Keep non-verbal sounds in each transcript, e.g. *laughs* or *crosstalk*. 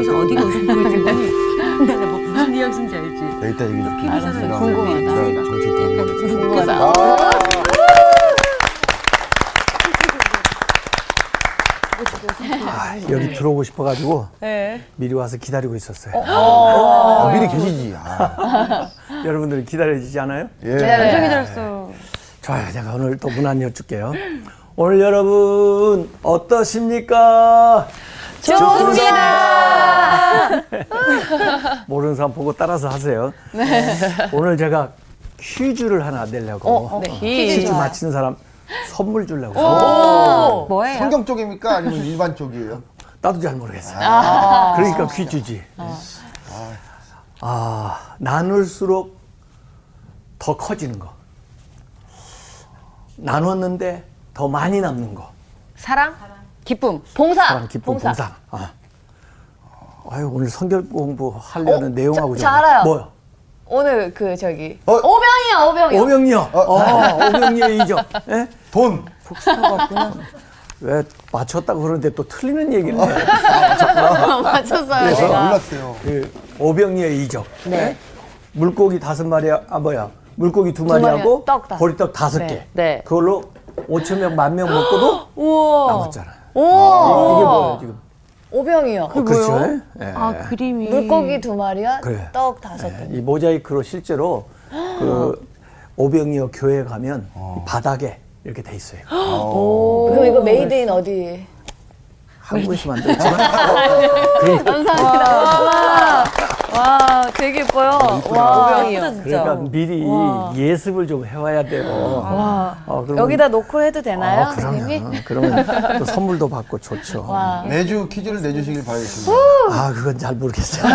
여기서 어디 오신 거지? *laughs* 나뭐 무슨 뉘앙스인지 알지? 얘기 좀 알았어요. 궁금하다. 정치 때문에 궁금하다. 아, 여기 들어오고 싶어가지고 네. 미리 와서 기다리고 있었어요. 아, 미리 계시지. 아. *laughs* 여러분들 기다려지지 않아요? 예. 엄청 기다렸어. 좋아요. 제가 오늘 또 문안 여쭐게요. 오늘 여러분 어떠십니까? 좋습니다. *laughs* 모르는 사람 보고 따라서 하세요. 오늘 제가 퀴즈를 하나 내려고 어, 네. 어, 퀴즈 퀴즈. 맞히는 사람 선물 주려고 뭐예요? 성경 쪽입니까? 아니면 일반 쪽이에요? 나도 잘 모르겠어요. 그러니까 퀴즈지. 아, 나눌수록 더 커지는 거. 나눴는데 더 많이 남는 거. 사랑? 기쁨. 봉사. 사랑, 기쁨, 봉사. 아. 아유, 오늘 성경 공부 하려는 내용하고 저 좀- 알아요. 뭐요? 오늘 그 저기 어? 오병이야 오병이요. 오병이요. 어, 오병이의 이죠. 예? 돈. 복수같구나. 왜 맞췄다고 그러는데 또 틀리는 얘기를 해. *laughs* 맞췄어요. 제가 제가. 몰랐어요. 그 오병이의 이적. 네. 물고기 다섯 마리, 아 뭐야? 물고기 두 마리하고 떡 다섯. 보리떡 다섯 네. 개. 네. 그걸로 5천 명, 만 명 먹고도 *gasps* 우와. 남았잖아요. 오. 이게 뭐예요 지금? 오병이어. 어, 그렇죠. 예. 아 그림이 물고기 두 마리와 그래. 떡 다섯 개. 이 모자이크로 실제로 그 *gasps* 오병이어 교회 가면 이 바닥에 이렇게 돼 있어요. *gasps* 그럼 이거 made in 어디? 한국에서 만들었지만 *laughs* 감사합니다. 와, 되게 예뻐요. 와, 오병이어. 그러니까 미리 예습을 좀 해와야 돼요. 어, 그러면- 여기다 놓고 해도 되나요, 아? 그러면 그러면 또 선물도 받고 좋죠. 와. 매주 퀴즈를 내주시길 바라겠습니다. 아, 그건 잘 모르겠어요. *laughs*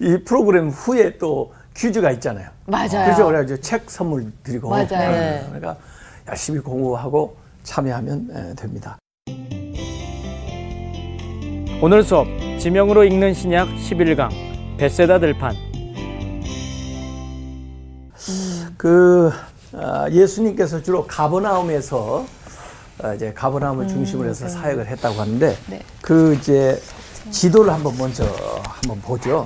이 프로그램 후에 또 퀴즈가 있잖아요. 맞아요. 그죠? 그래가지고 책 선물 드리고. 맞아요. 네. 네. 그러니까 열심히 공부하고 참여하면 예, 됩니다. 오늘 수업 지명으로 읽는 신약 11강 베세다 들판 그 아, 예수님께서 주로 가버나움에서 아, 이제 가버나움을 중심으로 해서 사역을 했다고 하는데 네. 그 이제 지도를 한번 먼저 한번 보죠.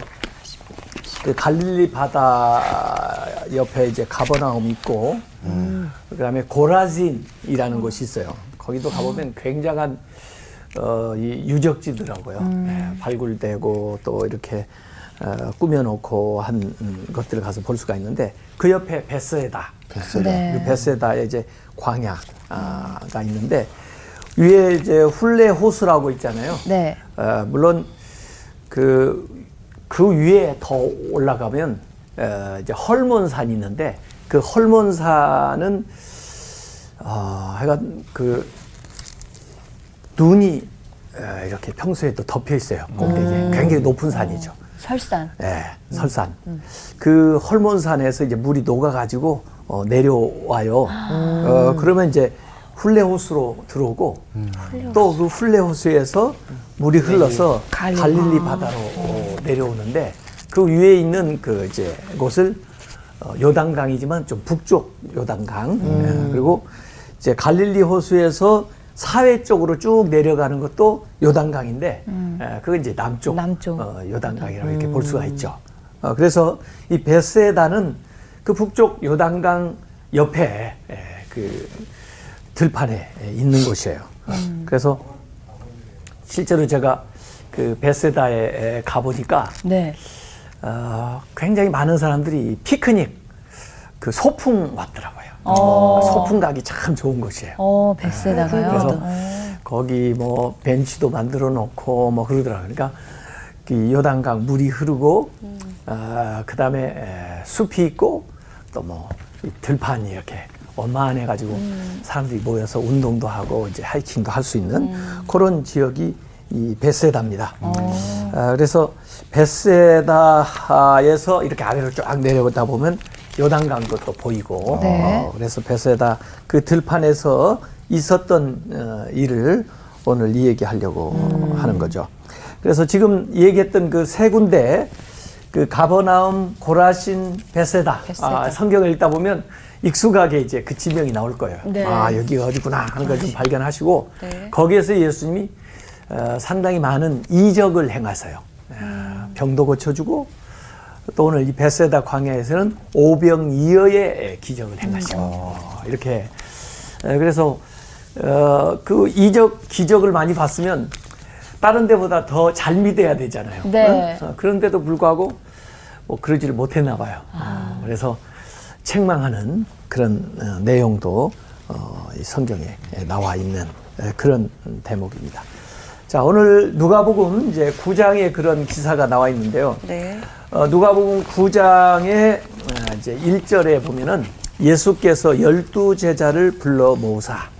그 갈릴리 바다 옆에 이제 가버나움 있고 그다음에 고라진이라는 곳이 있어요. 거기도 가보면 굉장한 어, 이 유적지더라고요. 네, 발굴되고 또 이렇게 어, 꾸며놓고 한 음, 것들을 가서 볼 수가 있는데 그 옆에 베스에다. 베세다. 네. 그 베스에다에 이제 광야가 있는데 위에 이제 훌레 호수라고 있잖아요. 네. 어, 물론 그, 그 위에 더 올라가면 어, 이제 헐몬산이 있는데 그 헐몬산은 어, 하여간 그 눈이 어, 이렇게 평소에도 덮여 있어요. 꼭대기에 굉장히 높은 산이죠. 설산. 예, 설산. 그 헐몬산에서 이제 물이 녹아가지고 어, 내려와요. 어, 그러면 이제 훌레호수로 들어오고 또 그 훌레호수에서 물이 흘러서 갈릴리. 갈릴리 바다로 어, 내려오는데 그 위에 있는 그 이제 곳을 어, 요단강이지만 좀 북쪽 요단강 예, 그리고 이제 갈릴리 호수에서 사회 쪽으로 쭉 내려가는 것도 요단강인데 예, 그건 이제 남쪽, 남쪽. 어, 요단강이라고 이렇게 볼 수가 있죠. 어, 그래서 이 베세다는 그 북쪽 요단강 옆에 예, 그 들판에 예, 있는 곳이에요. 어, 그래서 실제로 제가 그 베세다에 가보니까 네. 어, 굉장히 많은 사람들이 피크닉 그 소풍 왔더라고요. 어. 소풍 가기 참 좋은 곳이에요. 어, 베스에다가요. 그래서 거기 뭐 벤치도 만들어 놓고 뭐 그러더라고요. 그러니까 그 요단강 물이 흐르고 아, 그다음에 숲이 있고 또 뭐 들판이 이렇게 원만해 가지고 사람들이 모여서 운동도 하고 이제 하이킹도 할 수 있는 그런 지역이 이 베세다입니다. 아, 그래서 베세다에서 이렇게 아래로 쫙 내려오다 보면 요단강도 또 보이고 네. 어, 그래서 베세다 그 들판에서 있었던 어, 일을 오늘 이야기하려고 하는 거죠. 그래서 지금 얘기했던 그 세 군데 그 가버나움, 고라신, 베세다, 베세다. 아, 성경을 읽다 보면 익숙하게 이제 그 지명이 나올 거예요. 네. 아 여기가 어디구나 하는 걸 좀 발견하시고 네. 거기에서 예수님이 어, 상당히 많은 이적을 행하세요. 어, 병도 고쳐주고 또 오늘 이 베세다 광야에서는 오병이어의 기적을 행하시고 어, 이렇게 에, 그래서 어, 그 이적 기적을 많이 봤으면 다른 데보다 더 잘 믿어야 되잖아요. 네. 어, 그런데도 불구하고 뭐 그러지를 못했나 봐요. 어, 그래서 책망하는 그런 어, 내용도 어, 이 성경에 나와 있는 에, 그런 대목입니다. 자 오늘 누가복음 이제 9장에 그런 기사가 나와 있는데요. 네. 어, 누가복음 9장의 어, 이제 1절에 보면은 예수께서 열두 제자를 불러 모으사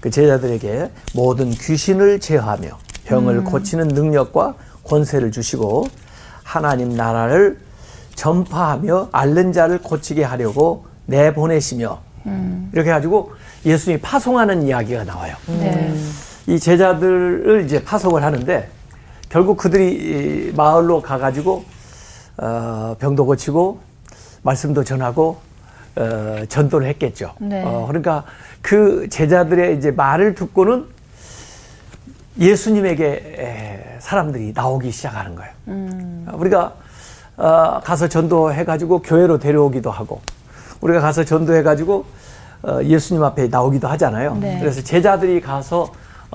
그 제자들에게 모든 귀신을 제어하며 병을 고치는 능력과 권세를 주시고 하나님 나라를 전파하며 앓는 자를 고치게 하려고 내보내시며 이렇게 해가지고 예수님이 파송하는 이야기가 나와요. 네. 이 제자들을 이제 파송을 하는데 결국 그들이 이 마을로 가가지고 어, 병도 고치고 말씀도 전하고 어, 전도를 했겠죠. 네. 어, 그러니까 그 제자들의 이제 말을 듣고는 예수님에게 에, 사람들이 나오기 시작하는 거예요. 음. 우리가 어, 가서 전도해가지고 교회로 데려오기도 하고 우리가 가서 전도해가지고 어, 예수님 앞에 나오기도 하잖아요. 네. 그래서 제자들이 가서 어,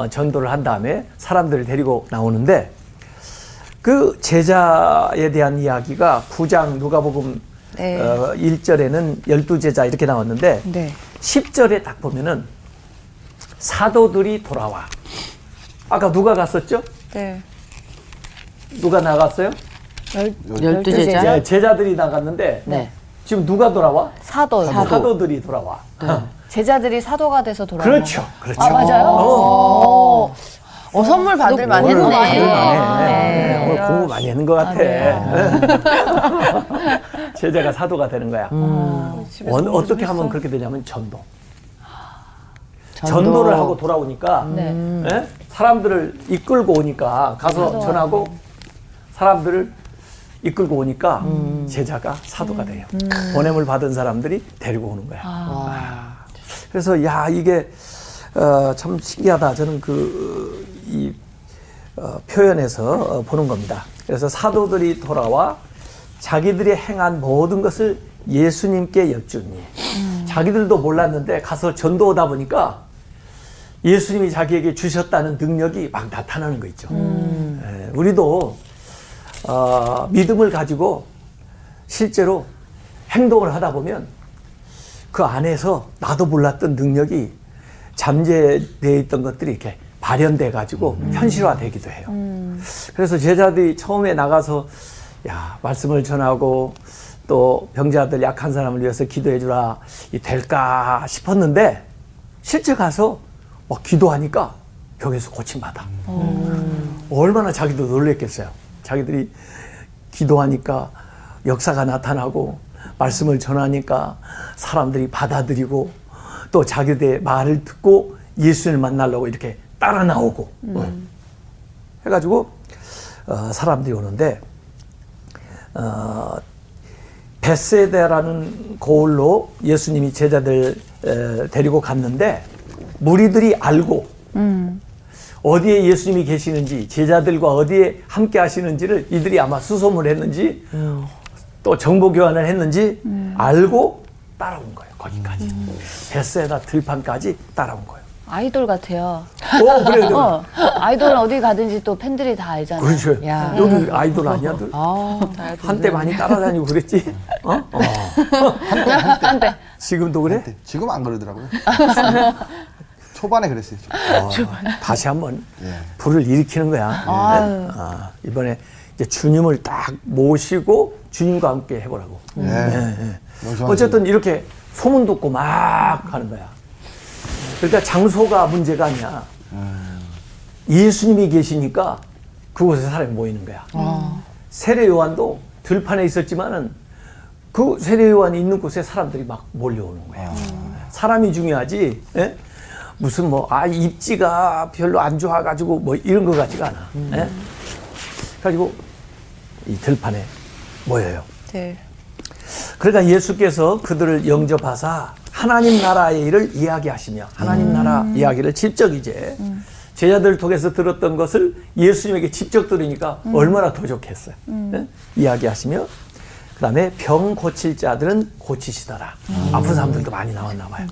전도를 한 다음에 사람들을 데리고 나오는데 그 제자에 대한 이야기가 9장 누가복음 네. 어, 1절에는 열두 제자 이렇게 나왔는데 네. 10절에 딱 보면은 사도들이 돌아와. 아까 누가 갔었죠? 네. 누가 나갔어요? 열두 제자. 네, 제자들이 나갔는데 네. 지금 누가 돌아와? 사도. 사도. 들이 돌아와. 제자들이 사도가 돼서 돌아오는 그렇죠. 그렇죠. 아, 맞아요? 어. 어, 선물 받을 만했네. 오늘 많이 했네. 네. 네, 오늘 공부 많이 했는 것 같아. 네. *laughs* 제자가 사도가 되는 거야. 음. 어, 어떻게 하면 그렇게 되냐면 전도. 전도. 를 하고 돌아오니까 네. 예? 사람들을 이끌고 오니까 가서 전하고 사람들을 이끌고 오니까 제자가 사도가 돼요. 보냄을 받은 사람들이 데리고 오는 거야. 아. 그래서 야 이게 어, 참 신기하다. 저는 그이 어, 표현에서 어, 보는 겁니다. 그래서 사도들이 돌아와 자기들이 행한 모든 것을 예수님께 여쭈니 자기들도 몰랐는데 가서 전도하다 보니까 예수님이 자기에게 주셨다는 능력이 막 나타나는 거 있죠. 예, 우리도 어, 믿음을 가지고 실제로 행동을 하다 보면 그 안에서 나도 몰랐던 능력이 잠재되어 있던 것들이 이렇게 발현돼 가지고 현실화되기도 해요. 그래서 제자들이 처음에 나가서 야 말씀을 전하고 또 병자들 약한 사람을 위해서 기도해 주라 이 될까 싶었는데 실제 가서 막 기도하니까 병에서 고침받아. 얼마나 자기도 놀랬겠어요. 자기들이 기도하니까 역사가 나타나고 말씀을 전하니까 사람들이 받아들이고 또 자기들의 말을 듣고 예수를 만나려고 이렇게 따라 나오고 어. 해가지고 어, 사람들이 오는데 어, 베세다라는 고을로 예수님이 제자들 에, 데리고 갔는데 무리들이 알고 어디에 예수님이 계시는지 제자들과 어디에 함께 하시는지를 이들이 아마 수소문 했는지 또 정보 교환을 했는지 알고 따라온 거예요 거기까지 베세다 들판까지 따라온 거예요. 아이돌 같아요. 오 그래 그래. 어, 아이돌은 어디 가든지 또 팬들이 다 알잖아요. 그렇죠. 야. 여기 아이돌 아니야? 들 아, 한때 많이 따라다니고 그랬지? 어? 어. 한때. 지금도 그래? 지금 안 그러더라고요. *laughs* 초반에 그랬어요. 초- 어, 다시 한번 예. 불을 일으키는 거야. 아유. 아, 이번에 이제 주님을 딱 모시고 주님과 함께 해보라고. 예. 영성하지. 어쨌든 이렇게 소문 듣고 막 하는 거야. 그러니까 장소가 문제가 아니야. 예수님이 계시니까 그곳에 사람이 모이는 거야. 세례 요한도 들판에 있었지만은 그 세례 요한이 있는 곳에 사람들이 막 몰려오는 거야. 사람이 중요하지. 예? 무슨 뭐 아 입지가 별로 안 좋아가지고 뭐 이런 거 같지가 않아. 예? 가지고 이 들판에 모여요. 네. 그러니까 예수께서 그들을 영접하사 하나님 나라의 일을 이야기하시며 하나님 나라 이야기를 직접 이제 제자들 통해서 들었던 것을 예수님에게 직접 들으니까 얼마나 더 좋겠어요. 예? 이야기하시며 그 다음에 병 고칠 자들은 고치시더라. 아픈 사람들도 많이 나왔나 봐요.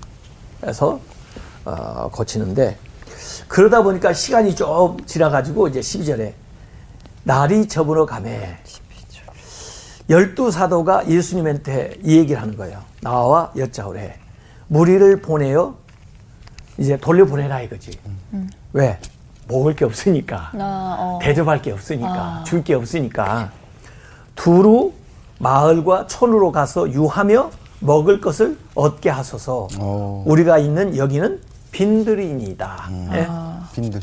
그래서 어, 고치는데 그러다 보니까 시간이 좀 지나가지고 이제 12절에 날이 저물어 가매 열두 사도가 예수님한테 이 얘기를 하는 거예요. 나와 여짜오래. 무리를 보내어 이제 돌려보내라 이거지. 왜? 먹을 게 없으니까. 아, 어. 대접할 게 없으니까. 줄게 없으니까. 두루 마을과 촌으로 가서 유하며 먹을 것을 얻게 하소서. 어. 우리가 있는 여기는 빈들이니다. 예? 빈들.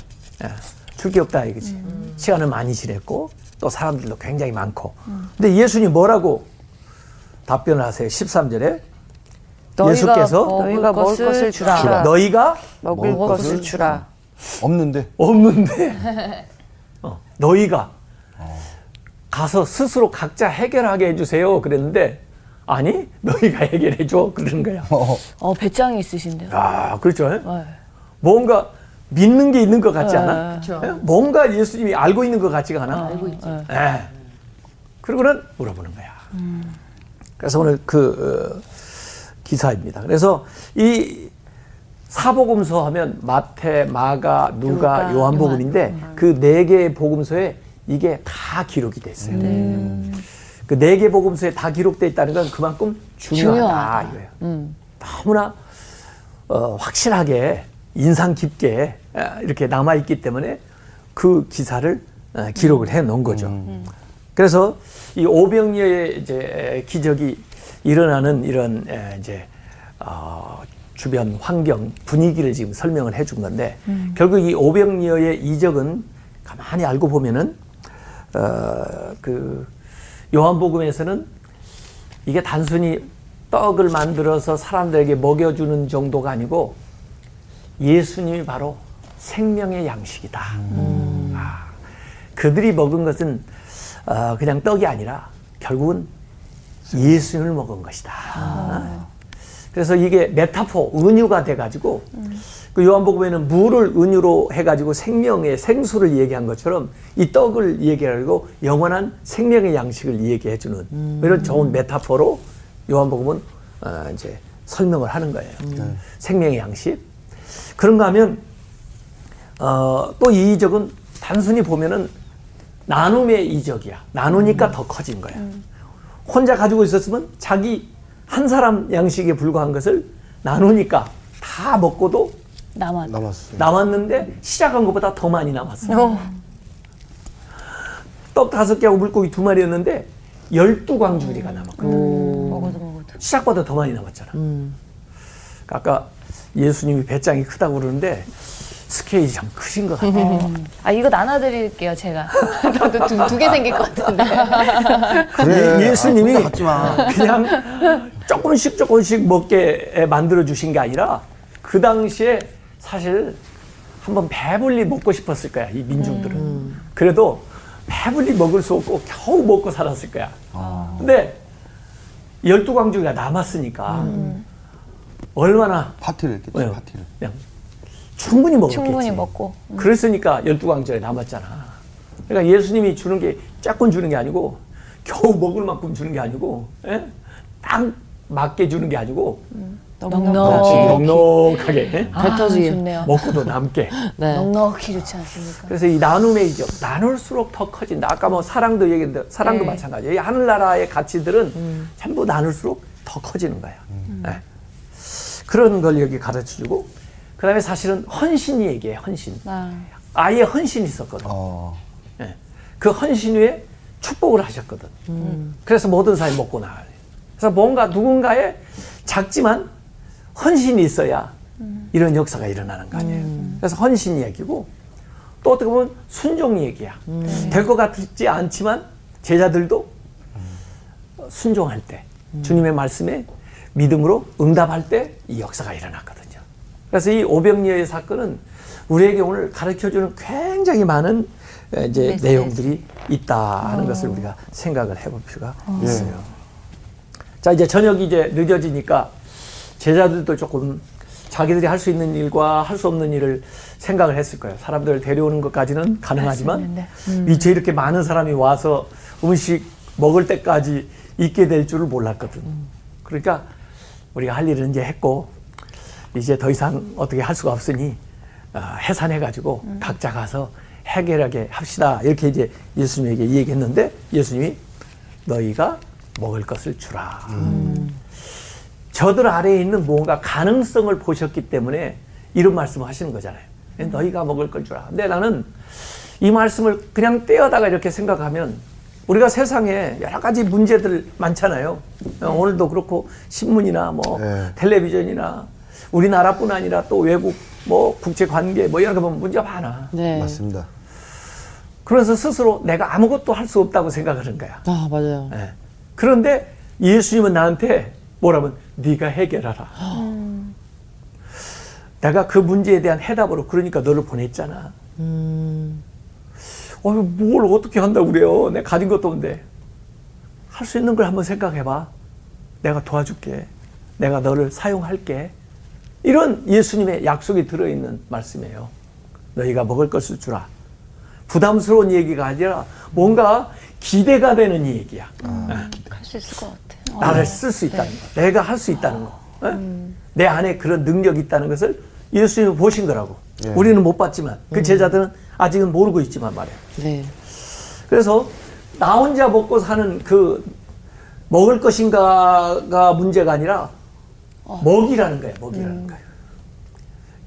줄 게 없다 이거지. 시간을 많이 지냈고 또 사람들도 굉장히 많고. 근데 예수님 뭐라고 답변을 하세요? 13절에 예수께서 너희가 먹을 것을 주라. 주라. 너희가 먹을 먹을 것을 것을 주라. 없는데. 없는데 *laughs* 어, 너희가 가서 스스로 각자 해결하게 해주세요. 그랬는데 아니 너희가 해결해 줘 그러는 거야. 어, *laughs* 어, 배짱이 있으신데요. 아 그렇죠. 네. 뭔가 믿는 게 있는 것 같지 않아? 그렇죠. 예? 뭔가 예수님이 알고 있는 것 같지가 않아? 알고 있죠. 예. 그러고는 물어보는 거야. 그래서 오늘 그 어, 기사입니다. 그래서 이 사복음서 하면 마태, 마가, 누가, 누가, 요한복음인데 그 네 개의 복음서에 이게 다 기록이 돼 있어요. 그네 개 복음서에 다 기록돼 있다는 건 그만큼 중요하다, 중요하다. 이거예요. 너무나 어, 확실하게 인상 깊게 아, 이렇게 남아 있기 때문에 그 기사를 어, 기록을 해 놓은 거죠. 그래서 이 오병이어의 이제 기적이 일어나는 이런 에, 이제 어, 주변 환경 분위기를 지금 설명을 해 준 건데 결국 이 오병이어의 이적은 가만히 알고 보면은 어, 그 요한복음에서는 이게 단순히 떡을 만들어서 사람들에게 먹여주는 정도가 아니고 예수님이 바로 생명의 양식이다. 아, 그들이 먹은 것은 어, 그냥 떡이 아니라 결국은 예수님을 먹은 것이다. 아. 그래서 이게 메타포, 은유가 돼가지고 그 요한복음에는 물을 은유로 해가지고 생명의 생수를 얘기한 것처럼 이 떡을 얘기하고 영원한 생명의 양식을 얘기해주는 이런 좋은 메타포로 요한복음은 어, 이제 설명을 하는 거예요. 생명의 양식. 그런가 하면 어, 또 이 이적은 단순히 보면은 나눔의 이적이야. 나누니까 더 커진 거야. 혼자 가지고 있었으면 자기 한 사람 양식에 불과한 것을 나누니까 다 먹고도 남았. 남았어요. 남았는데 시작한 것보다 더 많이 남았어. 어. 떡 다섯 개하고 물고기 두 마리였는데 열두 광주리가 남았거든. 먹어도 먹어도. 시작보다 더 많이 남았잖아. 아까 예수님이 배짱이 크다고 그러는데 스케일이 참 크신 것 같아요. 아, 이거 나눠드릴게요, 제가. *laughs* 저도 두개 생길 것 같은데. 그래. 예- 예수님이 아. 그냥 조금씩 조금씩 먹게 만들어 주신 게 아니라 그 당시에 사실 한번 배불리 먹고 싶었을 거야 이 민중들은 그래도 배불리 먹을 수 없고 겨우 먹고 살았을 거야 근데 열두 광주가 남았으니까 얼마나 파티를 했겠지, 네, 파티를. 그냥 충분히 먹었겠지 충분히 먹고. 그랬으니까 열두 광주에 남았잖아. 그러니까 예수님이 주는 게 조금 주는 게 아니고 겨우 먹을 만큼 주는 게 아니고 예? 딱 맞게 주는 게 아니고 넉넉히. 넉넉하게 예? 아, 뱉어지게. 좋네요. 먹고도 남게. *laughs* 네. 넉넉히 좋지 않습니까? 그래서 이 나눔의 이적 나눌수록 더 커진다. 아까 뭐 사랑도 얘기했는데 사랑도 네. 마찬가지예요. 이 하늘나라의 가치들은 전부 나눌수록 더 커지는 거야. 예. 그런 걸 여기 가르쳐 주고 그 다음에 사실은 헌신이 얘기해 헌신. 아. 아예 헌신이 있었거든. 어. 예. 그 헌신 후에 축복을 하셨거든. 그래서 모든 사람이 먹고 나가요. 그래서 뭔가 누군가의 작지만 헌신이 있어야 이런 역사가 일어나는 거 아니에요. 그래서 헌신 얘기고 또 어떻게 보면 순종 얘기야. 될 것 같지 않지만 제자들도 순종할 때 주님의 말씀에 믿음으로 응답할 때 이 역사가 일어났거든요. 그래서 이 오병리의 사건은 우리에게 오늘 가르쳐주는 굉장히 많은 에, 이제 메시지. 내용들이 있다 하는 것을 우리가 생각을 해볼 필요가 있어요. 자 이제 저녁이 이제 늦어지니까 제자들도 조금 자기들이 할 수 있는 일과 할 수 없는 일을 생각을 했을 거예요. 사람들을 데려오는 것까지는 가능하지만 있는데. 이제 이렇게 많은 사람이 와서 음식 먹을 때까지 있게 될 줄을 몰랐거든. 그러니까 우리가 할 일은 이제 했고 이제 더 이상 어떻게 할 수가 없으니 어, 해산해 가지고 각자 가서 해결하게 합시다. 이렇게 이제 예수님에게 얘기했는데 예수님이 너희가 먹을 것을 주라. 저들 아래에 있는 뭔가 가능성을 보셨기 때문에 이런 말씀을 하시는 거잖아요. 너희가 먹을 걸 주라. 근데 나는 이 말씀을 그냥 떼어다가 이렇게 생각하면 우리가 세상에 여러 가지 문제들 많잖아요. 어, 오늘도 그렇고 신문이나 뭐 네. 텔레비전이나 우리나라뿐 아니라 또 외국 뭐 국제 관계 뭐 이런 거 보면 문제가 많아. 네. 맞습니다. 그래서 스스로 내가 아무것도 할 수 없다고 생각하는 거야. 아, 맞아요. 예. 그런데 예수님은 나한테 뭐라면 네가 해결하라. 내가 그 문제에 대한 해답으로 그러니까 너를 보냈잖아. 음. 어휴, 뭘 어떻게 한다고 그래요. 내가 가진 것도 없는데. 할 수 있는 걸 한번 생각해봐. 내가 도와줄게. 내가 너를 사용할게. 이런 예수님의 약속이 들어있는 말씀이에요. 너희가 먹을 것을 주라. 부담스러운 얘기가 아니라 뭔가 기대가 되는 얘기야. 예. 할수 있을 것 같아. 나를 쓸 수 있다는 거. 내가 할 수 있다는 거. 예? 내 안에 그런 능력이 있다는 것을 예수님이 보신 거라고. 예. 우리는 못 봤지만 그 제자들은 아직은 모르고 있지만 말이에요. 네. 그래서 나 혼자 먹고 사는 그 먹을 것인가가 문제가 아니라 먹이라는 거예요. 먹이라는 거예요.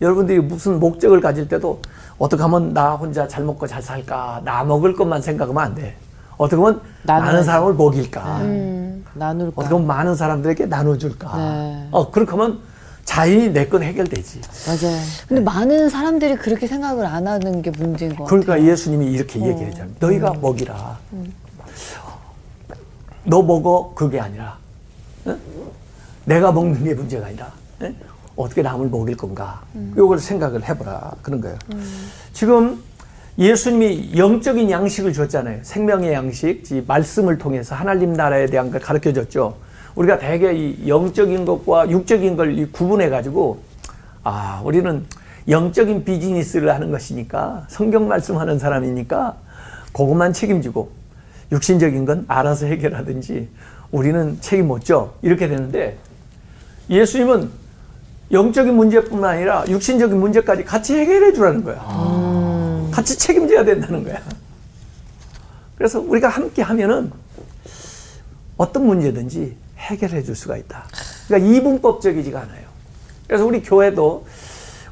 여러분들이 무슨 목적을 가질 때도 어떻게 하면 나 혼자 잘 먹고 잘 살까? 나 먹을 것만 생각하면 안 돼. 어떻게 하면 많은 나눠야지. 사람을 먹일까? 나눌까? 어떻게 하면 많은 사람들에게 나눠줄까? 네. 어, 그렇게 하면 자연히 내 건 해결되지. 맞아요. 근데 많은 사람들이 그렇게 생각을 안 하는 게 문제인 것 같아요. 그러니까 예수님이 이렇게 얘기를 했잖아요. 너희가 먹이라. 너 먹어 그게 아니라 응? 내가 먹는 게 문제가 아니라 응? 어떻게 남을 먹일 건가? 요걸 생각을 해보라 그런 거예요. 지금 예수님이 영적인 양식을 줬잖아요. 생명의 양식, 이 말씀을 통해서 하나님 나라에 대한 걸 가르쳐 줬죠. 우리가 대개 이 영적인 것과 육적인 걸이 구분해 가지고 아, 우리는 영적인 비즈니스를 하는 것이니까 성경 말씀하는 사람이니까 그것만 책임지고 육신적인 건 알아서 해결하든지 우리는 책임 못 져. 이렇게 되는데 예수님은 영적인 문제뿐만 아니라 육신적인 문제까지 같이 해결해 주라는 거야. 같이 책임져야 된다는 거야. 그래서 우리가 함께 하면은 어떤 문제든지 해결해 줄 수가 있다. 그러니까 이분법적이지가 않아요. 그래서 우리 교회도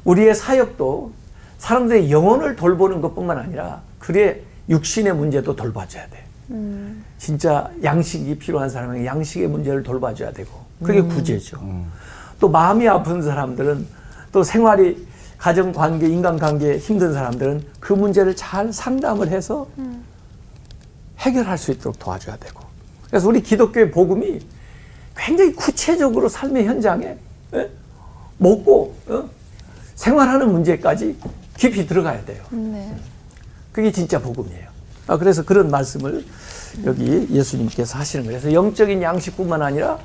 우리의 사역도 사람들의 영혼을 돌보는 것뿐만 아니라 그의 육신의 문제도 돌봐줘야 돼. 진짜 양식이 필요한 사람에게 양식의 문제를 돌봐줘야 되고 그게 구제죠. 또 마음이 아픈 사람들은 또 생활이 가정 관계, 인간 관계 힘든 사람들은 그 문제를 잘 상담을 해서 해결할 수 있도록 도와줘야 되고. 그래서 우리 기독교의 복음이 굉장히 구체적으로 삶의 현장에 예? 먹고 어? 생활하는 문제까지 깊이 들어가야 돼요. 네. 그게 진짜 복음이에요. 아, 그래서 그런 말씀을 여기 예수님께서 하시는 거예요. 그래서 영적인 양식뿐만 아니라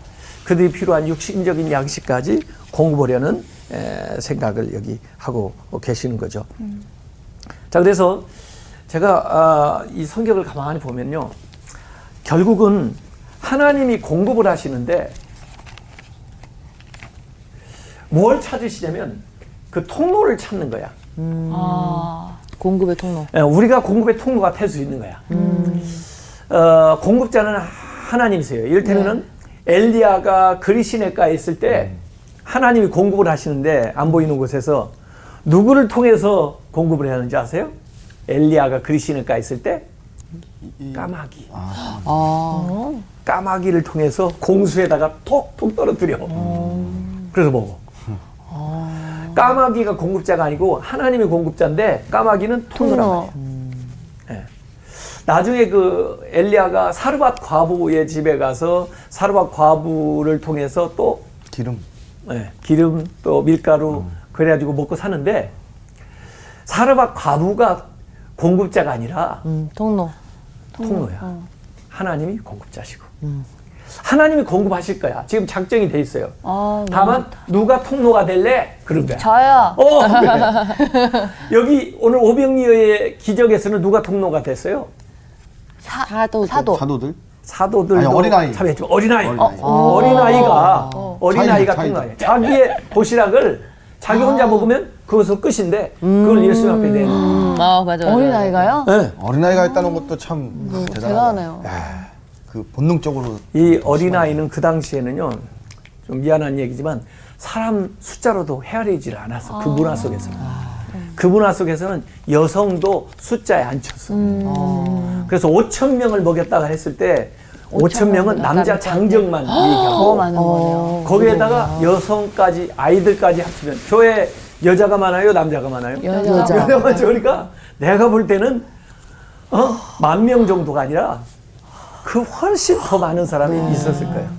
그들이 필요한 육신적인 양식까지 공급하려는 에, 생각을 여기 하고 계시는 거죠. 자, 그래서 제가 아, 이 성경을 가만히 보면요. 결국은 하나님이 공급을 하시는데 뭘 찾으시냐면 그 통로를 찾는 거야. 아, 공급의 통로. 예, 우리가 공급의 통로가 될 수 있는 거야. 어, 공급자는 하나님이세요. 이를테면은 엘리야가 그리시네가에 있을 때 하나님이 공급을 하시는데 안 보이는 곳에서 누구를 통해서 공급을 해야 하는지 아세요? 엘리야가 그리시네가에 있을 때 까마귀. 아. 까마귀를 통해서 공수에다가 톡톡 떨어뜨려. 그래서 먹어. 까마귀가 공급자가 아니고 하나님이 공급자인데 까마귀는 통로. 말이야. 예. 나중에 그 엘리야가 사르밧 과부의 집에 가서 사르밧 과부를 통해서 또 기름. 예, 기름 또 밀가루 그래가지고 먹고 사는데 사르밧 과부가 공급자가 아니라 음, 통로. 통로야. 하나님이 공급자시고. 하나님이 공급하실 거야. 지금 작정이 돼 있어요. 아, 다만 누가 통로가 될래? 그런 거야. 저요. 어, *laughs* 그래. 여기 오늘 오병이어의 기적에서는 누가 통로가 됐어요? 사, 사도. 사도. 사도들? 사도들도 아니, 어린아이. 참여했지만 어린아이. 어린아이. 어, 어린아이가 어. 어린아이가 통로야. 자기의 도시락을 자기 혼자 먹으면 그것은 끝인데 그걸 예수님 앞에 내는. 음, 아, 맞아, 맞아. 어린 아이가요? 네. 어린아이가 했다는 것도 참 대단하다. 대단하네요. 그 본능적으로 이 어린아이는 그 당시에는요, 좀 미안한 얘기지만 사람 숫자로도 헤아리지를 않았어. 그 문화 속에서는. 그 문화 속에서는 여성도 숫자에 안 쳤어. 그래서 5천 명을 먹였다가 했을 때 5천 명은 남자 장정만 *gasps* 더 얘기하고 많은 거네요. 거기에다가 여성까지 아이들까지 합치면 교회 여자가 많아요, 남자가 많아요? 여자. 여자가 많죠. 그러니까 내가 볼 때는 어? 만 명 정도가 아니라 그 훨씬 더 많은 사람이 있었을 거예요.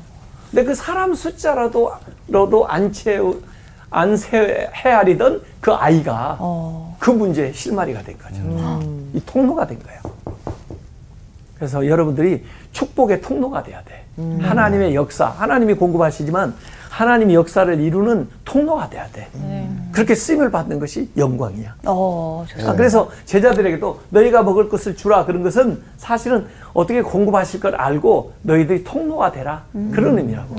근데 그 사람 숫자라도 로도 안 채우 안 세, 헤아리던 그 아이가 그 문제의 실마리가 된 거죠. 이 통로가 된 거예요. 그래서 여러분들이 축복의 통로가 돼야 돼. 하나님의 역사, 하나님이 공급하시지만 하나님의 역사를 이루는 통로가 돼야 돼. 그렇게 쓰임을 받는 것이 영광이야. 어. 아, 그래서 제자들에게도 너희가 먹을 것을 주라 그런 것은 사실은 어떻게 공급하실 걸 알고 너희들이 통로가 되라 그런 의미라고.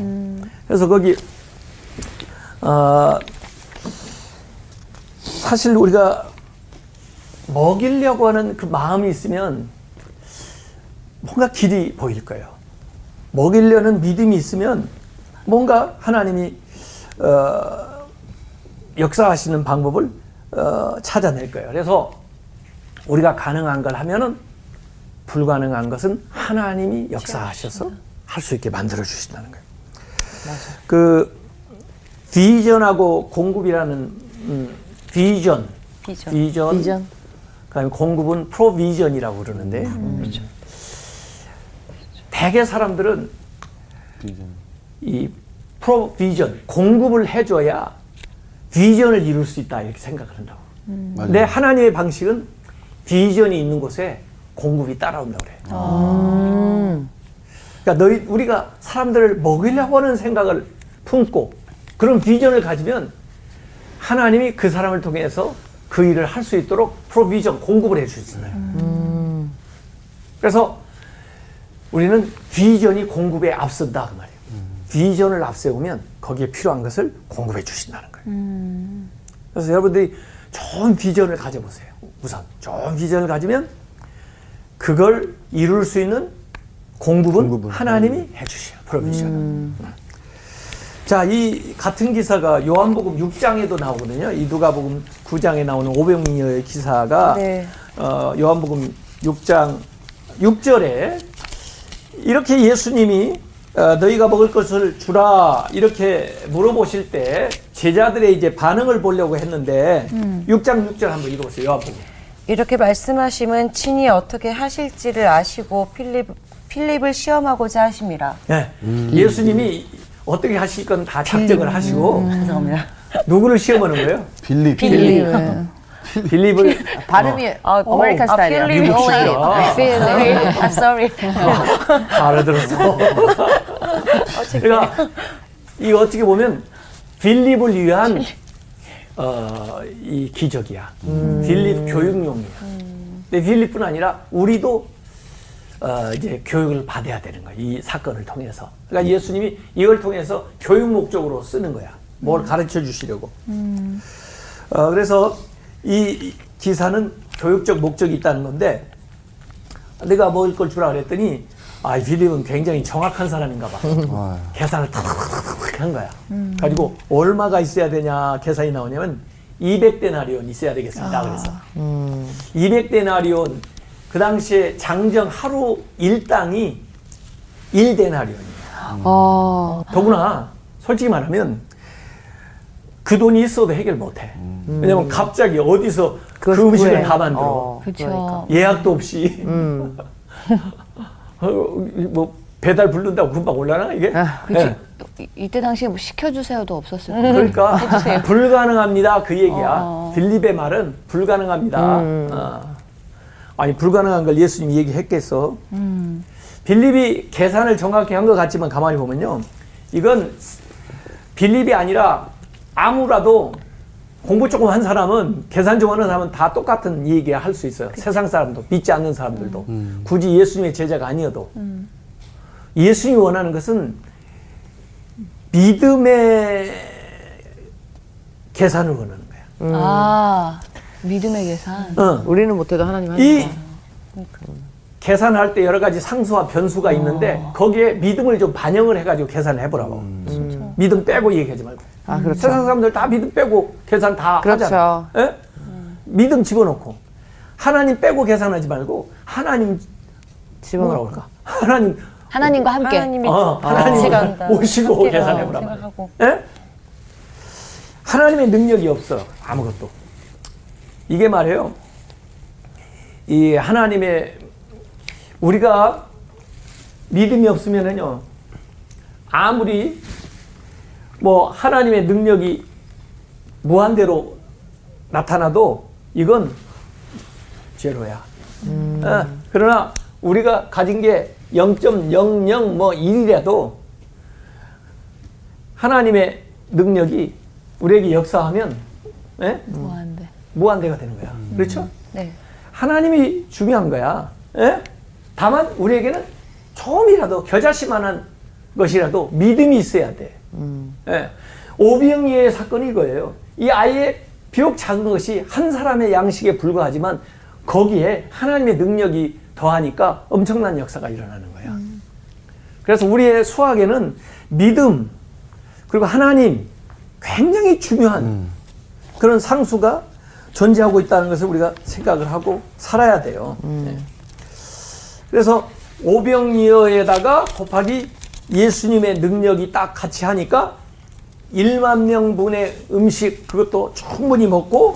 그래서 거기 어, 사실 우리가 먹이려고 하는 그 마음이 있으면 뭔가 길이 보일 거예요. 먹이려는 믿음이 있으면 뭔가 하나님이 어, 역사하시는 방법을 어, 찾아낼 거예요. 그래서 우리가 가능한 걸 하면은 불가능한 것은 하나님이 역사하셔서 할 수 있게 만들어 주신다는 거예요. 그 비전하고 공급이라는 음, 비전, 비전. 비전, 비전. 그다음에 공급은 프로비전이라고 그러는데 대개 사람들은 이 프로비전 공급을 해줘야 비전을 이룰 수 있다 이렇게 생각을 한다고. 맞아요. 근데 하나님의 방식은 비전이 있는 곳에 공급이 따라온다고 그래. 그러니까 너희 우리가 사람들을 먹이려고 하는 생각을 품고 그런 비전을 가지면 하나님이 그 사람을 통해서 그 일을 할 수 있도록 프로비전 공급을 해 주시잖아요. 그래서 우리는 비전이 공급에 앞선다 그 말이에요. 비전을 앞세우면 거기에 필요한 것을 공급해 주신다는 거예요. 그래서 여러분들이 좋은 비전을 가져보세요. 우선 좋은 비전을 가지면 그걸 이룰 수 있는 공급은, 공급은 하나님이 해주셔요. 프로비전. 자, 이 같은 기사가 요한복음 6장에도 나오거든요. 이 누가복음 9장에 나오는 500명의 기사가 네. 어, 요한복음 6장 6절에 이렇게 예수님이 어, 너희가 먹을 것을 주라 이렇게 물어보실 때 제자들의 이제 반응을 보려고 했는데 6장 6절 한번 읽어보세요. 요한복음. 이렇게 말씀하심은 친히 어떻게 하실지를 아시고 필립, 필립을 시험하고자 하심이라. 예. 예수님이 어떻게 하실 건 다 작정을 하시고 죄송합니다. 누구를 시험하는 거예요? 빌립. 빌립. 빌립 을 *laughs* 발음이 어, American 스타일이야. 필립. 미국식이야. 아, 필립. 아, sorry. 알아들었어. *laughs* 그러니까 이 어떻게 보면 빌립을 위한 어, 이 기적이야. 빌립 교육용이야. 근데 빌립뿐 아니라 우리도 어, 이제 교육을 받아야 되는 거야. 이 사건을 통해서. 그러니까 예수님이 이걸 통해서 교육 목적으로 쓰는 거야. 뭘 가르쳐 주시려고. 어, 그래서 이 기사는 교육적 목적이 있다는 건데 내가 먹을 걸 주라 그랬더니 아, 이 빌립은 굉장히 정확한 사람인가 봐. 아, 계산을 탁탁탁탁 한 거야. 가지고 얼마가 있어야 되냐 계산이 나오냐면 200데나리온 있어야 되겠습니다. 그래서 200데나리온 그 당시에 장정 하루 일당이 1데나리온이에요. 어. 더구나 솔직히 말하면 그 돈이 있어도 해결 못해. 왜냐면 갑자기 어디서 그 음식을 다 만들어. 그렇죠. 예약도 없이. *laughs* 어, 뭐 배달 부른다고 금방 올라나 이게? 그치. 예. 이- 이때 당시에 뭐 시켜주세요도 없었을 음. 거예요. 그러니까 *laughs* 불가능합니다 그 얘기야. 어. 빌립의 말은 불가능합니다. 어. 아니 불가능한 걸 예수님이 얘기했겠어. 빌립이 계산을 정확히 한 것 같지만 가만히 보면요. 이건 빌립이 아니라 아무라도 공부 조금 한 사람은 계산 좀 하는 사람은 다 똑같은 얘기 할 수 있어요. 세상 사람도 믿지 않는 사람들도 굳이 예수님의 제자가 아니어도 예수님이 원하는 것은 믿음의 계산을 원하는 거야. 아, 믿음의 계산. 어. 우리는 못해도 하나님 이 하니까. 계산할 때 여러 가지 상수와 변수가 있는데 거기에 믿음을 좀 반영을 해가지고 계산을 해보라고. 믿음 빼고 얘기하지 말고. 아, 그렇죠. 세상 사람들 다 믿음 빼고 계산 다 그렇죠. 하잖아. 예? 믿음 집어넣고 하나님 빼고 계산하지 말고 하나님 집어넣고. 그럴까? 하나님 하나님과 함께. 하나님이 어, 하나님. 모시고 계산해 보라 말이야. 생각하고. 예? 하나님의 능력이 없어 아무것도. 이게 말이에요. 이 하나님의 우리가 믿음이 없으면은요 아무리 뭐 하나님의 능력이 무한대로 나타나도 이건 제로야. 어, 그러나 우리가 가진 게 0.00 뭐 1이라도 하나님의 능력이 우리에게 역사하면 예? 무한대. 무한대가 되는 거야. 그렇죠? 네. 하나님이 중요한 거야. 예? 다만 우리에게는 조금이라도 겨자씨만한 것이라도 믿음이 있어야 돼. 예. 오병이의 사건이 이거예요. 이 아이의 비록 작은 것이 한 사람의 양식에 불과하지만 거기에 하나님의 능력이 더하니까 엄청난 역사가 일어나는 거야. 그래서 우리의 수학에는 믿음 그리고 하나님 굉장히 중요한 그런 상수가 존재하고 있다는 것을 우리가 생각을 하고 살아야 돼요. 네. 그래서 오병이어에다가 곱하기 예수님의 능력이 딱 같이 하니까 1만 명분의 음식 그것도 충분히 먹고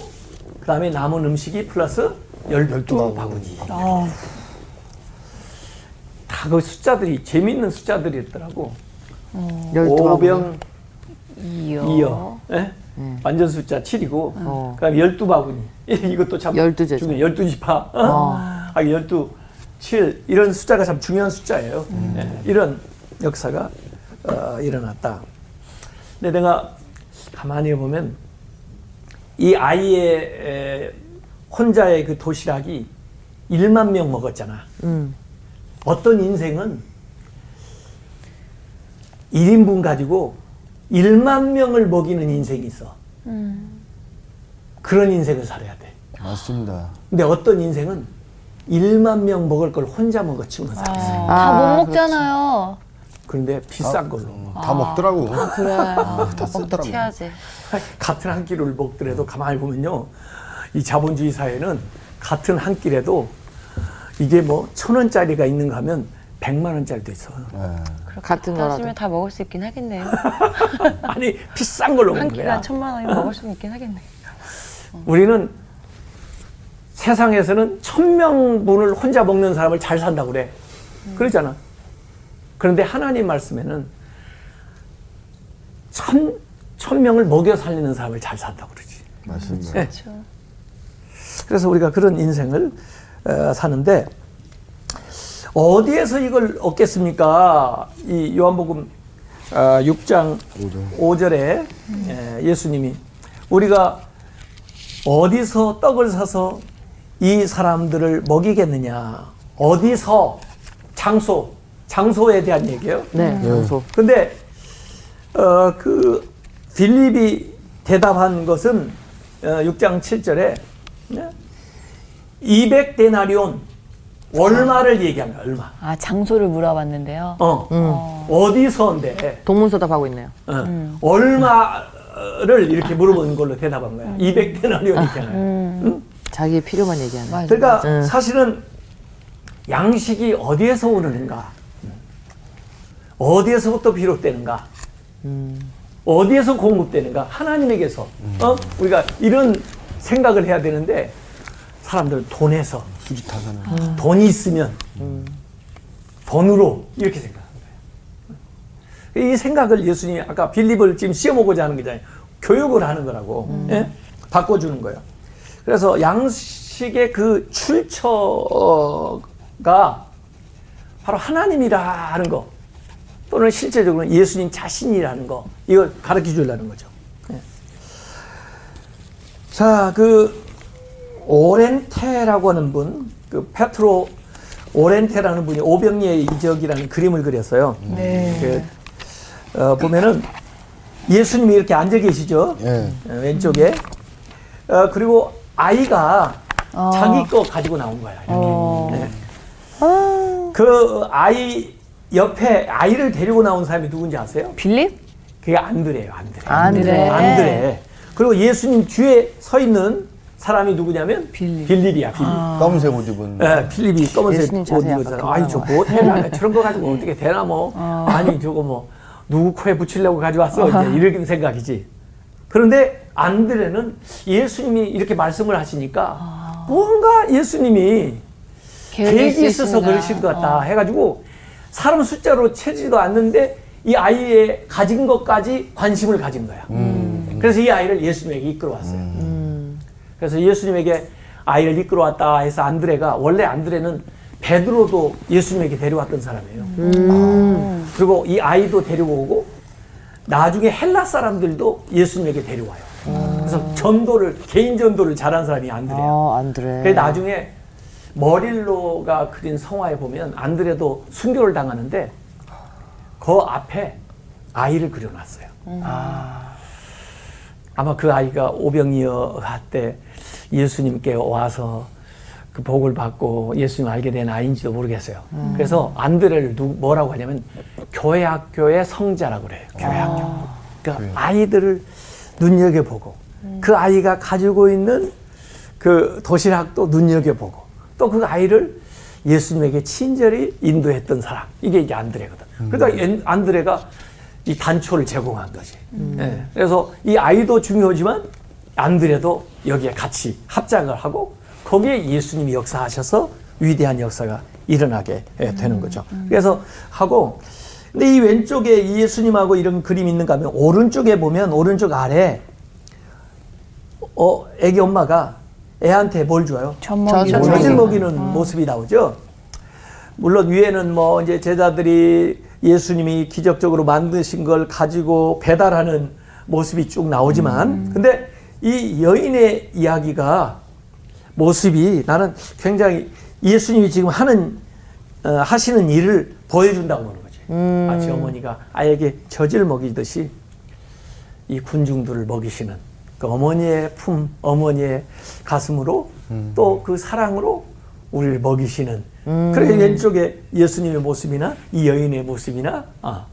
그 다음에 남은 음식이 플러스 12바구니. 다그 숫자들이 재밌는 숫자들이었더라고. 열두 바구니. 오병 이어. 이어. 예? 완전 숫자 7이고, 어. 그 다음에 12바구니. 이것도 참 열두 제자. 중요해. 12지파. 어? 아, 12, 7. 이런 숫자가 참 중요한 숫자예요. 예, 이런 역사가 어, 일어났다. 근데 내가 가만히 보면 이 아이의 에, 혼자의 그 도시락이 1만 명 먹었잖아. 음. 어떤 인생은 1인분 가지고 1만 명을 먹이는 인생이 있어. 그런 인생을 살아야 돼. 맞습니다. 근데 어떤 인생은 1만 명 먹을 걸 혼자 먹어치우는 사람이 있어. 아, 다못 먹잖아요. 그런데 비싼 걸로. 다 먹더라고. 그래. 아, 다 먹더라고. 해야지. 같은 한 끼를 먹더라도 가만히 보면요. 이 자본주의 사회는 같은 한 끼라도 이게 뭐 천 원짜리가 있는가 하면 백만 원짜리도 있어. 네. 같은 거라도. 다 먹을 수 있긴 하겠네요. *laughs* 아니 비싼 걸로 한 먹는 끼가. 천만 원이면 먹을 수 있긴 하겠네. 우리는 세상에서는 천 명분을 혼자 먹는 사람을 잘 산다고 그래. 그러잖아. 그런데 하나님 말씀에는 천, 천 명을 먹여 살리는 사람을 잘 산다고 그러지. 맞습니다. 네. 그래서 우리가 그런 인생을 어, 사는데 어디에서 이걸 얻겠습니까? 이 요한복음 어, 6장 5절. 에 예수님이 우리가 어디서 떡을 사서 이 사람들을 먹이겠느냐? 어디서 장소 장소에 대한 얘기예요. 네. 장소. 근데 어, 그 빌립이 대답한 것은 어, 6장 7절에 200데나리온 얼마를 얘기한 거야. 얼마. 아, 장소를 물어봤는데요. 어. 어디서인데 동문서답하고 있네요. 어. 얼마를 이렇게 물어보는 걸로 대답한 거야. 200데나리온이잖아요. 자기의 필요만 얘기하는. 그러니까 음. 사실은 양식이 어디에서 오르는가? 어디에서부터 비롯되는가? 어디에서 공급되는가? 하나님에게서. 어? 우리가 이런 생각을 해야 되는데 사람들은 돈에서 수지타산을. 돈이 있으면 돈으로 이렇게 생각하는 거예요. 이 생각을 예수님이 아까 빌립을 지금 시험하고자 하는 거잖아요. 교육을 하는 거라고. 예? 바꿔주는 거예요. 그래서 양식의 그 출처가 바로 하나님이라는 거 또는 실제적으로 예수님 자신이라는 거 이걸 가르쳐 주려는 거죠. 예. 자, 그 오렌테라고 하는 분, 그 페트로 오렌테라는 분이 오병리의 이적이라는 그림을 그렸어요. 네. 그, 어, 보면은 예수님이 이렇게 앉아 계시죠. 예. 어, 왼쪽에. 어, 그리고 아이가 어. 자기 거 가지고 나온 거야. 어. 네. 그 아이 옆에 아이를 데리고 나온 사람이 누군지 아세요? 빌립? 그게 안드레예요, 안드레. 안드레. 안드레. 그리고 예수님 뒤에 서 있는 사람이 누구냐면 빌립. 빌립이야, 빌립. 검은색 옷 입은. 예, 필립이 검은색 옷 입은 사람. 아니, 저뭐 되나? 저런 거 가지고 어떻게 되나 뭐. 어. 아니, 저거 뭐, 누구 코에 붙이려고 가져왔어? 이제 이런 생각이지. 그런데 안드레는 예수님이 이렇게 말씀을 하시니까 뭔가 예수님이 계획이 있어서. 그러신 것 같다 어. 해가지고 사람 숫자로 채지도 않는데 이 아이의 가진 것까지 관심을 가진 거야. 그래서 이 아이를 예수님에게 이끌어왔어요. 그래서 예수님에게 아이를 이끌어왔다 해서 안드레가 원래 안드레는 베드로도 예수님에게 데려왔던 사람이에요. 그리고 이 아이도 데리고 오고 나중에 헬라 사람들도 예수님에게 데려와요. 그래서 전도를 개인 전도를 잘한 사람이 안드레야. 아, 안드레. 그 나중에 머릴로가 그린 성화에 보면 안드레도 순교를 당하는데 그 앞에 아이를 그려놨어요. 아마 그 아이가 오병이어 때 예수님께 와서 그 복을 받고 예수님 알게 된 아이인지도 모르겠어요. 그래서 안드레를 누, 뭐라고 하냐면 교회 학교의 성자라고 그래요. 교회 학교. 그러니까 아이들을 눈여겨보고 그 아이가 가지고 있는 그 도시락도 눈여겨보고 또 그 아이를 예수님에게 친절히 인도했던 사람. 이게 이제 안드레거든. 그러니까 엔- 안드레가 이 단초를 제공한 거지. 예. 그래서 이 아이도 중요하지만 안드레도 여기에 같이 합작을 하고 거기에 예수님이 역사하셔서 위대한 역사가 일어나게 예, 되는 거죠. 그래서 하고 근데 이 왼쪽에 이 예수님하고 이런 그림이 있는가 하면 오른쪽에 보면 오른쪽 아래 어 애기 엄마가 애한테 뭘 줘요? 젖먹이. 젖- 먹이는 모습이 나오죠. 물론 위에는 뭐 이제 제자들이 예수님이 기적적으로 만드신 걸 가지고 배달하는 모습이 쭉 나오지만, 근데 이 여인의 이야기가 모습이 나는 굉장히 예수님이 지금 하는 어, 하시는 일을 보여준다고 보는 거지. 마치 어머니가 아이에게 젖을 먹이듯이 이 군중들을 먹이시는 그 어머니의 품, 어머니의 가슴으로 또그 사랑으로 우리를 먹이시는. 그래 왼쪽에 예수님의 모습이나 이 여인의 모습이나 아,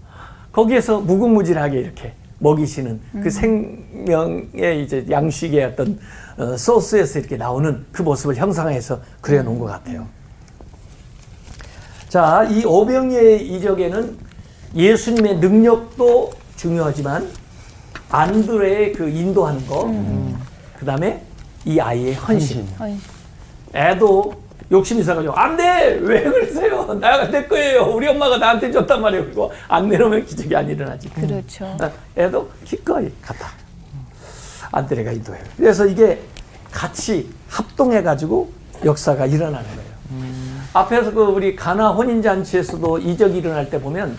거기에서 무궁무진하게 이렇게 먹이시는 그 생명의 이제 양식의 어떤 어, 소스에서 이렇게 나오는 그 모습을 형상해서 그려놓은 것 같아요. 자, 이 오병이의 이적에는 예수님의 능력도 중요하지만 안드레의 그 인도하는 거, 그 다음에 이 아이의 헌신. 아이, 애도 욕심이 있어가지고 안 돼! 왜 그러세요? 나가 내 거예요. 우리 엄마가 나한테 줬단 말이에요. 그리고 안 내놓으면 기적이 안 일어나지. 그렇죠. 아, 애도 기꺼이 갔다. 안드레가 인도해요. 그래서 이게 같이 합동해가지고 역사가 일어나는 거예요. 앞에서 그 우리 가나 혼인잔치에서도 이적이 일어날 때 보면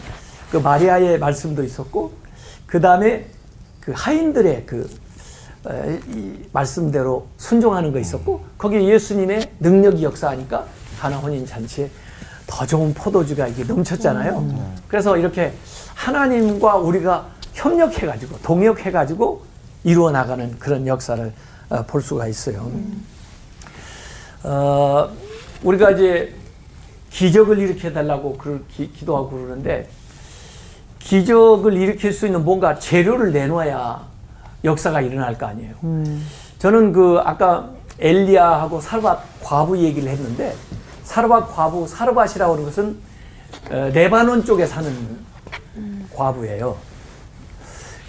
그 마리아의 말씀도 있었고, 그 다음에 그 하인들의 그, 말씀대로 순종하는 거 있었고, 거기에 예수님의 능력이 역사하니까 가나 혼인 잔치에 더 좋은 포도주가 이게 넘쳤잖아요. 그래서 이렇게 하나님과 우리가 협력해 가지고, 동역해 가지고 이루어 나가는 그런 역사를 어, 볼 수가 있어요. 어, 우리가 이제 기적을 일으켜 달라고 그 기, 기도하고 그러는데 기적을 일으킬 수 있는 뭔가 재료를 내놔야 역사가 일어날 거 아니에요. 저는 그 아까 엘리야하고 사르밧 과부 얘기를 했는데 사르밧 과부 사르밧이라고 하는 것은 어, 레바논 쪽에 사는 과부예요.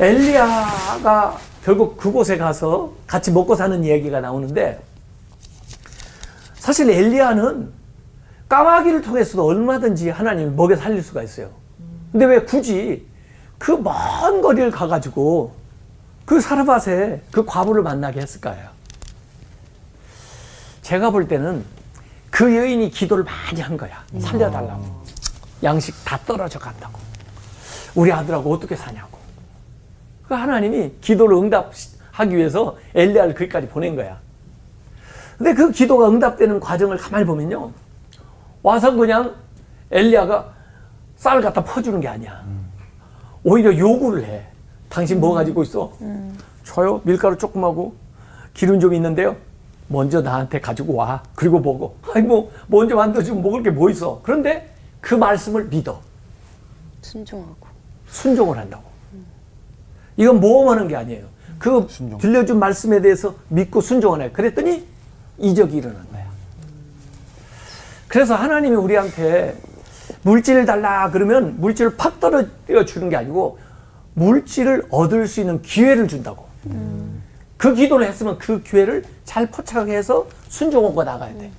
엘리야가 결국 그곳에 가서 같이 먹고 사는 이야기가 나오는데 사실 엘리야는 까마귀를 통해서도 얼마든지 하나님을 먹여 살릴 수가 있어요. 근데 왜 굳이 그 먼 거리를 가가지고 그 사르밧에 그 과부를 만나게 했을까요? 제가 볼 때는 그 여인이 기도를 많이 한 거야. 살려달라고. 양식 다 떨어져 간다고. 우리 아들하고 어떻게 사냐고. 그 하나님이 기도를 응답하기 위해서 엘리야를 거기까지 보낸 거야. 근데 그 기도가 응답되는 과정을 가만히 보면요. 와서 그냥 엘리야가 쌀 갖다 퍼주는 게 아니야. 오히려 요구를 해. 당신 뭐 가지고 있어? 저요? 밀가루 조금하고 기름 좀 있는데요. 먼저 나한테 가지고 와. 그리고 먹어. *laughs* 아니 뭐 먼저 만들어주면 먹을 게 뭐 있어. 그런데 그 말씀을 믿어. 순종하고. 순종을 한다고. 이건 모험하는 게 아니에요. 그 순종. 들려준 말씀에 대해서 믿고 순종하네. 그랬더니 이적이 일어난 거야. 그래서 하나님이 우리한테 물질을 달라 그러면 물질을 팍 떨어뜨려 주는 게 아니고 물질을 얻을 수 있는 기회를 준다고. 그 기도를 했으면 그 기회를 잘 포착해서 순종하고 나가야 돼.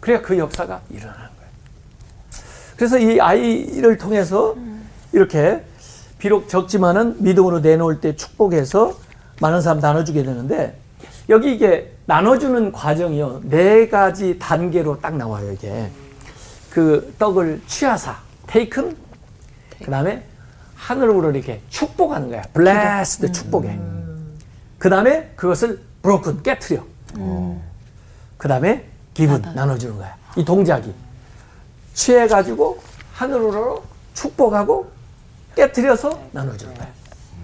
그래야 그 역사가 일어나는 거예요. 그래서 이 아이를 통해서 이렇게 비록 적지만은 믿음으로 내놓을 때 축복해서 많은 사람 나눠주게 되는데 여기 이게 나눠주는 과정이요 네 가지 단계로 딱 나와요 이게 그 떡을 취하사 테이큰? 그 다음에 하늘으로 이렇게 축복하는 거야. blessed 축복해 그 다음에 그것을 broken 깨트려. 그 다음에 기분 나눠주는 거야. 이 동작이. 취해가지고 하늘으로 축복하고 깨트려서 나눠주는 거야.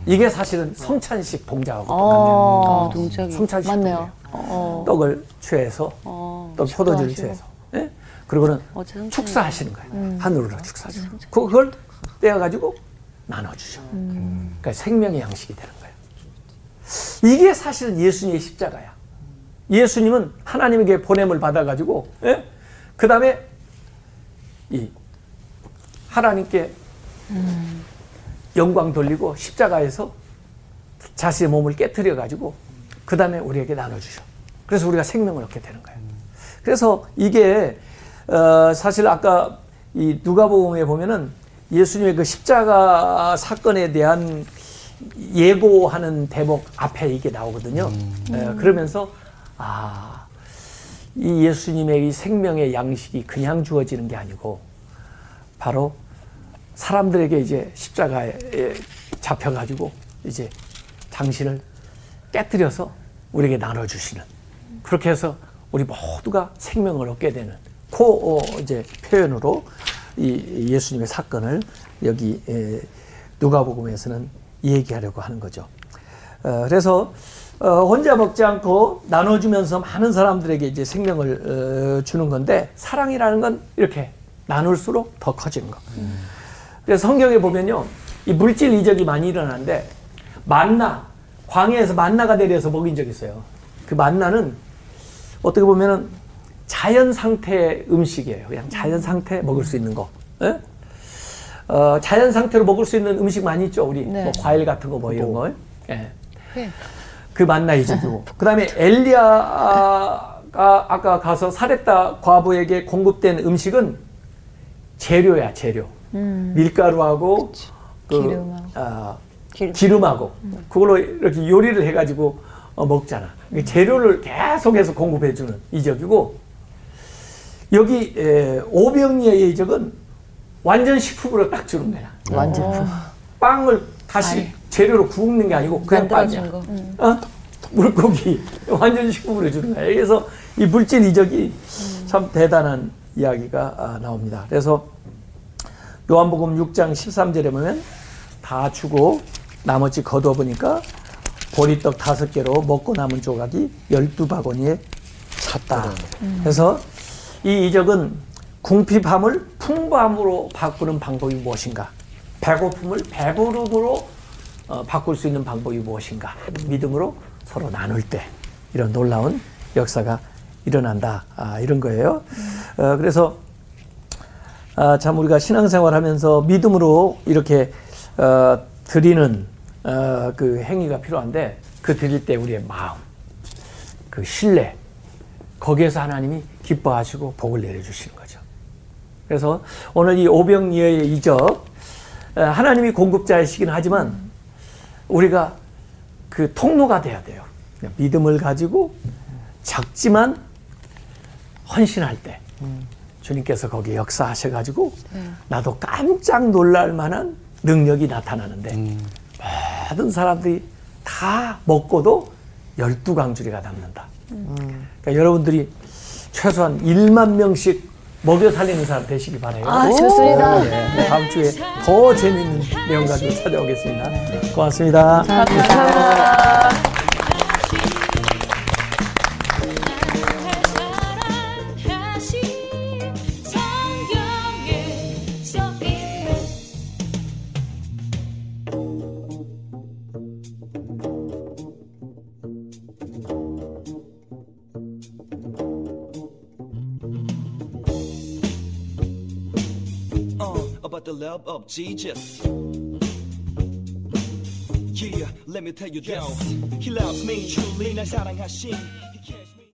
이게 사실은 성찬식 동작하고 어, 동작이. 성찬식 맞네요. 동작. 어, 떡을 취해서 어, 또 포도주를. 취해서. 예? 그리고는 성찬이- 축사하시는 거예요. 하늘으로 축사하시는 거예요. 그걸 떼어가지고 나눠주죠 그러니까 생명의 양식이 되는 거예요. 이게 사실은 예수님의 십자가야. 예수님은 하나님에게 보냄을 받아가지고 예? 그 다음에 이 하나님께 영광 돌리고 십자가에서 자신의 몸을 깨뜨려 가지고 그 다음에 우리에게 나눠주셔. 그래서 우리가 생명을 얻게 되는 거예요. 그래서 이게 어, 사실 아까 이 누가복음에 보면은 예수님의 그 십자가 사건에 대한 예고하는 대목 앞에 이게 나오거든요. 예, 그러면서 아, 이 예수님의 이 생명의 양식이 그냥 주어지는 게 아니고 바로 사람들에게 이제 십자가에 잡혀가지고 이제 당신을 깨뜨려서 우리에게 나눠주시는 그렇게 해서 우리 모두가 생명을 얻게 되는 그 어, 이제 표현으로 이 예수님의 사건을 여기 에, 누가복음에서는 얘기하려고 하는 거죠. 어, 그래서 어, 혼자 먹지 않고 나눠주면서 많은 사람들에게 이제 생명을 어, 주는 건데 사랑이라는 건 이렇게 나눌수록 더 커지는 거. 그래서 성경에 보면요, 이 물질 이적이 많이 일어나는데 만나 광야에서 만나가 내려서 먹인 적이 있어요. 그 만나는 어떻게 보면은 자연 상태의 음식이에요. 그냥 자연 상태 먹을 수 있는 거. 예? 어, 자연 상태로 먹을 수 있는 음식 많이 있죠. 우리 네. 뭐 과일 같은 거 뭐 이런 거. 예. 회. 그 만나 이적이고. 그다음에 엘리야가 아까 가서 사렙다 과부에게 공급된 음식은 재료야 재료. 밀가루하고 그, 기름하고. 아, 기름. 기름 하고 그걸로 이렇게 요리를 해가지고 어, 먹잖아. 이 재료를 계속해서 공급해주는 이적이고 여기 에, 오병이의 이적은 완전 식품으로 딱 주는 거야. 완전. 빵을 다시 재료로 굽는 게 아니고 그냥 빵이야. 거. 어? 물고기 *laughs* 완전 식품으로 주는 거예요. 그래서 이 물질 이적이 참 대단한 이야기가 아, 나옵니다. 그래서 요한복음 6장 13절에 보면 다 주고 나머지 거두어 보니까 보리떡 다섯 개로 먹고 남은 조각이 열두 바구니에 찼다. 그래서 이 이적은 궁핍함을 풍부함으로 바꾸는 방법이 무엇인가? 배고픔을 배부름으로 어, 바꿀 수 있는 방법이 무엇인가? 믿음으로 서로 나눌 때 이런 놀라운 역사가 일어난다. 아, 이런 거예요. 어, 그래서 아, 참 우리가 신앙생활하면서 믿음으로 이렇게 어, 드리는 어, 그 행위가 필요한데 그 드릴 때 우리의 마음, 그 신뢰 거기에서 하나님이 기뻐하시고 복을 내려주시는 거죠. 그래서 오늘 이 오병이어의 이적 어, 하나님이 공급자이시긴 하지만 우리가 그 통로가 돼야 돼요. 믿음을 가지고 작지만 헌신할 때 주님께서 거기 역사하셔가지고 나도 깜짝 놀랄 만한 능력이 나타나는데 모든 사람들이 다 먹고도 열두 강주리가 남는다. 그러니까 여러분들이 최소한 1만 명씩 먹여 살리는 사람 되시기 바라요. 아, 좋습니다. 네, 다음 주에 더 재밌는 내용 가지고 찾아오겠습니다. 고맙습니다. 감사합니다. 사랑하신 of Jesus. Yeah, let me tell you this. He loves me truly. 날 사랑하신